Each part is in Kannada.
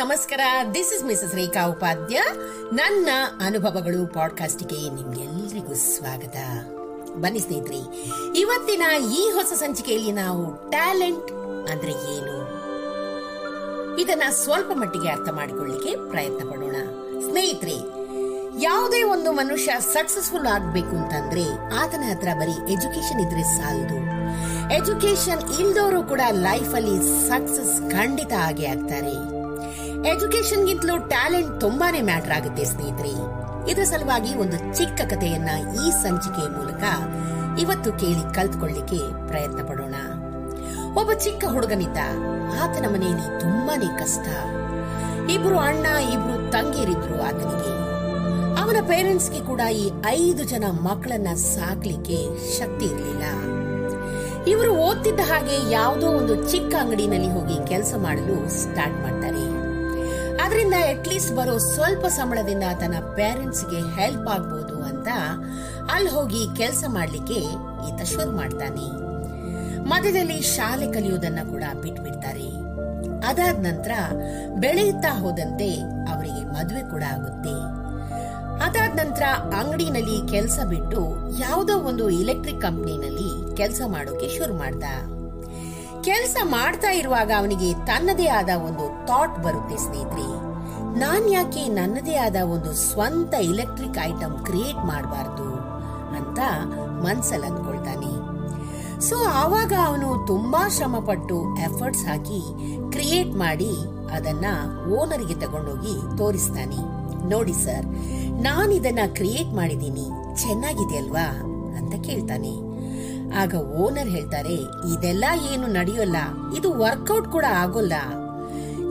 ನಮಸ್ಕಾರ. This is Mrs Rekha Upadhya ನನ್ನ ಅನುಭವಗಳು ಪಾಡ್ಕಾಸ್ಟ್ಗೆ ನಿಮ್ಗೆಲ್ರಿಗೂ ಸ್ವಾಗತ. ಬನ್ನಿ ಸ್ನೇಹಿತರೆ, ಇವತ್ತಿನ ಈ ಹೊಸ ಸಂಚಿಕೆಯಲ್ಲಿ ನಾವು ಟ್ಯಾಲೆಂಟ್ ಅಂದ್ರೆ ಏನು? ಇದನ್ನ ಸ್ವಲ್ಪ ಮಟ್ಟಿಗೆ ಅರ್ಥ ಮಾಡಿಕೊಳ್ಳಿಕ್ಕೆ ಪ್ರಯತ್ನ ಪಡೋಣ. ಸ್ನೇಹಿತರೆ, ಯಾವುದೇ ಒಂದು ಮನುಷ್ಯ ಸಕ್ಸಸ್ಫುಲ್ ಆಗ್ಬೇಕು ಅಂತಂದ್ರೆ ಆತನ ಹತ್ರ ಬರೀ ಎಜುಕೇಶನ್ ಇದ್ರೆ ಸಾಲದು. ಎಜುಕೇಶನ್ ಇಲ್ದವರು ಕೂಡ ಲೈಫ್ ಅಲ್ಲಿ ಸಕ್ಸಸ್ ಖಂಡಿತ ಆಗಿ ಆಗ್ತಾರೆ. ಎಜುಕೇಶನ್ ಗಿಂತಲೂ ಟ್ಯಾಲೆಂಟ್ ತುಂಬಾನೇ ಮ್ಯಾಟರ್ ಆಗುತ್ತೆ ಸ್ನೇಹಿತರೆ. ಇದರ ಸಲುವಾಗಿ ಒಂದು ಚಿಕ್ಕ ಕಥೆಯನ್ನ ಈ ಸಂಚಿಕೆಯ ಮೂಲಕ ಇವತ್ತು ಕೇಳಿ ಕಲ್ತ್ಕೊಳ್ಳಿಕ್ಕೆ ಪ್ರಯತ್ನ ಪಡೋಣ. ಒಬ್ಬ ಚಿಕ್ಕ ಹುಡುಗನಿದ್ದ. ಆತನ ಮನೆಯಲ್ಲಿ ತುಂಬಾನೇ ಕಷ್ಟ. ಇಬ್ರು ಅಣ್ಣ, ಇಬ್ರು ತಂಗಿಯರಿದ್ರು ಆತನಿಗೆ. ಅವನ ಪೇರೆಂಟ್ಸ್ಗೆ ಕೂಡ ಈ ಐದು ಜನ ಮಕ್ಕಳನ್ನ ಸಾಕ್ಲಿಕ್ಕೆ ಶಕ್ತಿ ಇರಲಿಲ್ಲ. ಇವರು ಓದ್ತಿದ್ದ ಹಾಗೆ ಯಾವುದೋ ಒಂದು ಚಿಕ್ಕ ಅಂಗಡಿನಲ್ಲಿ ಹೋಗಿ ಕೆಲಸ ಮಾಡಲು ಸ್ಟಾರ್ಟ್ ಮಾಡ್ತಾರೆ. ಅದರಿಂದ ಅಟ್ಲೀಸ್ಟ್ ಬರೋ ಸ್ವಲ್ಪ ಸಂಬಳದಿಂದ ತನ್ನ ಪೇರೆಂಟ್ಸ್ಗೆ ಹೆಲ್ಪ್ ಆಗ್ಬೋದು ಅಂತ ಅಲ್ಲಿ ಹೋಗಿ ಕೆಲಸ ಮಾಡಲಿಕ್ಕೆ ಈತ ಶುರು ಮಾಡ್ತಾನೆ. ಮಧ್ಯದಲ್ಲಿ ಶಾಲೆ ಕಲಿಯೋದನ್ನ ಕೂಡ ಬಿಟ್ಬಿಡ್ತಾರೆ. ಅದಾದ ನಂತರ ಬೆಳೆಯುತ್ತಾ ಹೋದಂತೆ ಅವರಿಗೆ ಮದುವೆ ಕೂಡ ಆಗುತ್ತೆ. ಅದಾದ ನಂತರ ಅಂಗಡಿನಲ್ಲಿ ಕೆಲಸ ಬಿಟ್ಟು ಯಾವುದೋ ಒಂದು ಎಲೆಕ್ಟ್ರಿಕ್ ಕಂಪ್ನಿನಲ್ಲಿ ಕೆಲಸ ಮಾಡೋಕೆ ಶುರು ಮಾಡ್ದ. ಕೆಲಸ ಮಾಡ್ತಾ ಇರುವಾಗ ಅವನಿಗೆ ತನ್ನದೇ ಆದ ಒಂದು ಥಾಟ್ ಬರುತ್ತೆ ಸ್ನೇಹಿತರೆ. ನಾನ್ ಯಾಕೆ ನನ್ನದೇ ಆದ ಒಂದು ಸ್ವಂತ ಎಲೆಕ್ಟ್ರಿಕ್ ಐಟಮ್ ಕ್ರಿಯೇಟ್ ಮಾಡಬಾರ್ದು ಅಂತ ಮನ್ಸಲ್ಲಿ ಅಂದ್ಕೊಳ್ತಾನೆ. ಸೊ ಆವಾಗ ಅವನು ತುಂಬಾ ಶ್ರಮ ಪಟ್ಟು ಎಫರ್ಟ್ಸ್ ಹಾಕಿ ಕ್ರಿಯೇಟ್ ಮಾಡಿ ಅದನ್ನ ಓನರ್ಗೆ ತಗೊಂಡೋಗಿ ತೋರಿಸ್ತಾನೆ. ನೋಡಿ ಸರ್ ನಾನು ಇದನ್ನ ಕ್ರಿಯೇಟ್ ಮಾಡಿದ್ದೀನಿ, ಚೆನ್ನಾಗಿದೆ ಅಲ್ವಾ ಅಂತ ಕೇಳ್ತಾನೆ. ಆಗ ಓನರ್ ಹೇಳ್ತಾರೆ, ಇದೆಲ್ಲ ಏನು ನಡೆಯೋಲ್ಲ, ಇದು ವರ್ಕೌಟ್ ಕೂಡ ಆಗೋಲ್ಲ.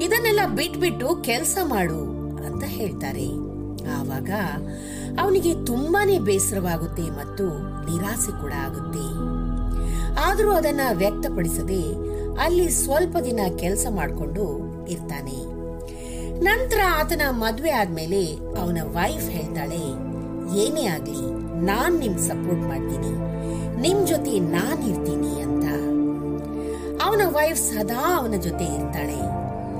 ಇದನ್ನೆಲ್ಲ ಬಿಟ್ಬಿಟ್ಟು ಕೆಲಸ ಮಾಡು ಅಂತ ಹೇಳ್ತಾರೆ. ಆವಾಗ ಅವನಿಗೆ ತುಂಬಾನೇ ಬೇಸರವಾಗುತ್ತೆ ಮತ್ತು ನಿರಾಸೆ ಕೂಡ ಆಗುತ್ತೆ. ಆದರೂ ಅದನ್ನ ವ್ಯಕ್ತಪಡಿಸದೆ ಅಲ್ಲಿ ಸ್ವಲ್ಪ ದಿನ ಕೆಲಸ ಮಾಡಿಕೊಂಡು ಇರ್ತಾನೆ. ನಂತರ ಆತನ ಮದುವೆ ಆದ್ಮೇಲೆ ಅವನ ವೈಫ್ ಹೇಳ್ತಾಳೆ, ಏನೇ ಆಗ್ಲಿ, ನಾನ್ ನಿಮ್ ಸಪೋರ್ಟ್ ಮಾಡ್ತೀನಿ. ನಿಮ್ ಜೊತೆ ನಾನ್ ಇರ್ತೀನಿ ಅಂತ. ಅವನ ವೈಫ್ ಸದಾ ಅವನ ಜೊತೆ ಇರ್ತಾಳೆ.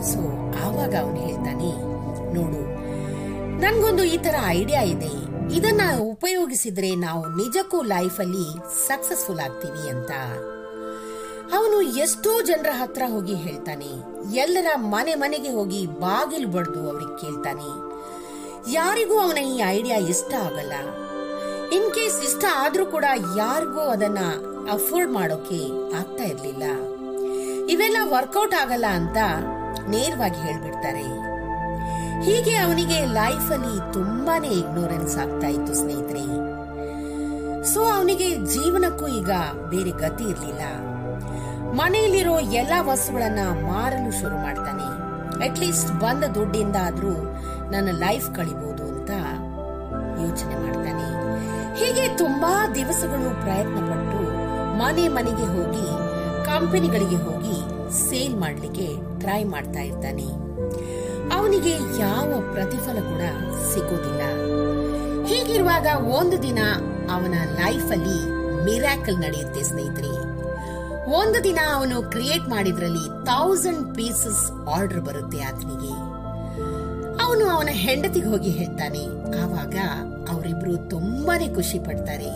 ಸೊ ಆವಾಗ ಅವನು ಹೇಳ್ತಾನೆ, ನೋಡು, ನನ್ಗೊಂದು ಈ ತರ ಐಡಿಯಾ ಇದೆ. ಇದನ್ನ ಉಪಯೋಗಿಸಿದ್ರೆ ನಾವು ನಿಜಕ್ಕೂ ಲೈಫ್ ಅಲ್ಲಿ ಸಕ್ಸಸ್ಫುಲ್ ಆಗ್ತೀವಿ ಅಂತ. ಅವನು ಎಷ್ಟೋ ಜನರ ಹತ್ರ ಹೋಗಿ ಹೇಳ್ತಾನೆ. ಎಲ್ಲರ ಮನೆ ಮನೆಗೆ ಹೋಗಿ ಬಾಗಿಲು ಬಡ್ದು ಅವ್ರಿಗೆ ಕೇಳ್ತಾನೆ. ಯಾರಿಗೂ ಅವನ ಈ ಐಡಿಯಾ ಇಷ್ಟ ಆಗಲ್ಲ. ಇನ್ ಕೇಸ್ ಇಷ್ಟ ಆದ್ರೂ ಕೂಡ ಯಾರಿಗೂ ಅದನ್ನ ಅಫೋರ್ಡ್ ಮಾಡೋಕೆ ಆಗ್ತಾ ಇರ್ಲಿಲ್ಲ. ಇವೆಲ್ಲ ವರ್ಕೌಟ್ ಆಗಲ್ಲ ಅಂತ ನೇರವಾಗಿ ಹೇಳ್ಬಿಡ್ತಾರೆ. ಹೀಗೆ ಅವನಿಗೆ ಲೈಫ್ ಅಲ್ಲಿ ತುಂಬಾನೇ ಇಗ್ನೋರೆನ್ಸ್ ಆಗ್ತಾ ಇತ್ತು ಸ್ನೇಹಿತರೆ. ಸೊ ಅವನಿಗೆ ಜೀವನಕ್ಕೂ ಈಗ ಬೇರೆ ಗತಿ ಇರ್ಲಿಲ್ಲ. ಮನೆಯಲ್ಲಿರೋ ಎಲ್ಲಾ ವಸ್ತುಗಳನ್ನ ಮಾರಲು ಶುರು ಮಾಡ್ತಾನೆ. ಅಟ್ಲೀಸ್ಟ್ ಬಂದ ದುಡ್ಡಿಂದ ಆದ್ರೂ ನನ್ನ ಲೈಫ್ ಕಳಿಬಹುದು ಅಂತ ಯೋಚನೆ ಮಾಡ್ತಾನೆ. ಹೀಗೆ ತುಂಬಾ ದಿವಸಗಳು ಪ್ರಯತ್ನ ಪಟ್ಟು ಮನೆ ಮನೆಗೆ ಹೋಗಿ, ಕಂಪನಿಗಳಿಗೆ ಹೋಗಿ ಸೇಲ್ ಮಾಡ್ಲಿಕ್ಕೆ ಟ್ರೈ ಮಾಡ್ತಾ ಇರ್ತಾನೆ. ಅವನಿಗೆ ಯಾವ ಪ್ರತಿಫಲ ಕೂಡ ಸಿಗೋದಿಲ್ಲ. ಹೀಗಿರುವಾಗ ಒಂದು ದಿನ ಅವನ ಲೈಫ್ ಅಲ್ಲಿ ಮಿರಾಕಲ್ ನಡೆಯುತ್ತೆ ಸ್ನೇಹಿತರೆ. ಒಂದು ದಿನ ಅವನು ಕ್ರಿಯೇಟ್ ಮಾಡಿದ್ರಲ್ಲಿ ಥೌಸಂಡ್ ಪೀಸಸ್ ಆರ್ಡರ್ ಬರುತ್ತೆ ಆತನಿಗೆ ಅವನು ಅವನ ಹೆಂಡತಿಗೆ ಹೋಗಿ ಹೇಳ್ತಾನೆ. ಆವಾಗ ಅವರಿಬ್ರು ತುಂಬಾನೇ ಖುಷಿ ಪಡ್ತಾರೆ.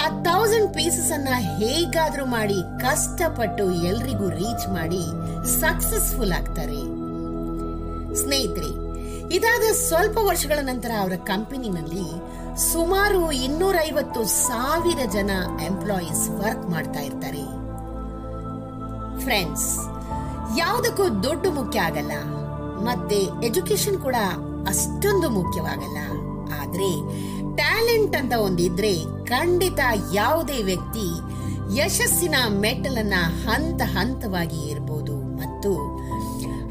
ಆ ಥೌಸಂಡ್ ಪೀಸಸ್ ಅನ್ನ ಹೇಗಾದ್ರೂ ಮಾಡಿ, ಕಷ್ಟಪಟ್ಟು ಎಲ್ರಿಗೂ ರೀಚ್ ಮಾಡಿ ಸಕ್ಸಸ್ಫುಲ್ ಆಗ್ತಾರೆ. ಸ್ನೇಹಿತರೆ, ಇದಾದ ಸ್ವಲ್ಪ ವರ್ಷಗಳ ನಂತರ ಅವರ ಕಂಪನಿನಲ್ಲಿ ಸುಮಾರು ಇನ್ನೂರೈವತ್ತು ಸಾವಿರ ಜನ ಎಂಪ್ಲಾಯೀಸ್ ವರ್ಕ್ ಮಾಡ್ತಾ ಇರ್ತಾರೆ. ಫ್ರೆಂಡ್ಸ್ ಯಾವುದಕ್ಕೂ ದುಡ್ಡು ಮುಖ್ಯ ಆಗಲ್ಲ. ಮತ್ತೆ ಎಜುಕೇಶನ್ ಕೂಡ ಅಷ್ಟೊಂದು ಮುಖ್ಯವಾಗಲ್ಲ. ಆದ್ರೆ ಟ್ಯಾಲೆಂಟ್ ಅಂತ ಒಂದಿದ್ರೆ ಖಂಡಿತ ಯಾವುದೇ ವ್ಯಕ್ತಿ ಯಶಸ್ಸಿನ ಮೆಟ್ಟಲನ್ನ ಹಂತ ಹಂತವಾಗಿ ಇರ್ಬೋದು ಮತ್ತು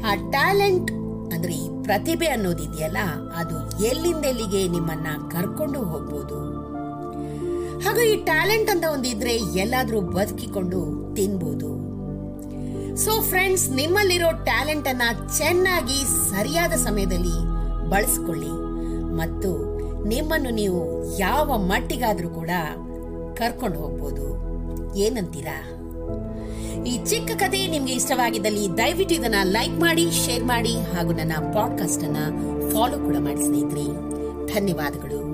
ಆ ಟ್ಯಾಲೆಂಟ್ ಅಂದ್ರೆ ಪ್ರತಿಭೆ ಅನ್ನೋದಿದೆಯಲ್ಲ, ಅದು ಎಲ್ಲಿಂದೆಲ್ಲಿಗೆ ನಿಮ್ಮನ್ನ ಕರ್ಕೊಂಡು ಹೋಗ್ಬೋದು. ಹಾಗೂ ಈ ಟ್ಯಾಲೆಂಟ್ ಅಂತ ಒಂದಿದ್ರೆ ಎಲ್ಲಾದ್ರೂ ಬದುಕಿಕೊಂಡು ತಿನ್ಬೋದು. ಸೊ ಫ್ರೆಂಡ್ಸ್ ನಿಮ್ಮಲ್ಲಿರೋ ಟ್ಯಾಲೆಂಟ್ ಅನ್ನ ಚೆನ್ನಾಗಿ ಸರಿಯಾದ ಸಮಯದಲ್ಲಿ ಬಳಸ್ಕೊಳ್ಳಿ. ಮತ್ತು ನಿಮ್ಮನ್ನು ನೀವು ಯಾವ ಮಟ್ಟಿಗಾದ್ರೂ ಕೂಡ ಕರ್ಕೊಂಡು ಹೋಗ್ಬೋದು. ಏನಂತೀರಾ? ಈ ಚಿಕ್ಕ ಕಥೆ ನಿಮ್ಗೆ ಇಷ್ಟವಾಗಿದ್ದಲ್ಲಿ ದಯವಿಟ್ಟು ಇದನ್ನ ಲೈಕ್ ಮಾಡಿ, ಶೇರ್ ಮಾಡಿ ಹಾಗೂ ನನ್ನ ಪಾಡ್ಕಾಸ್ಟ್ ಅನ್ನ ಫಾಲೋ ಕೂಡ ಮಾಡಿ ಸ್ನೇಹಿತರೆ. ಧನ್ಯವಾದಗಳು.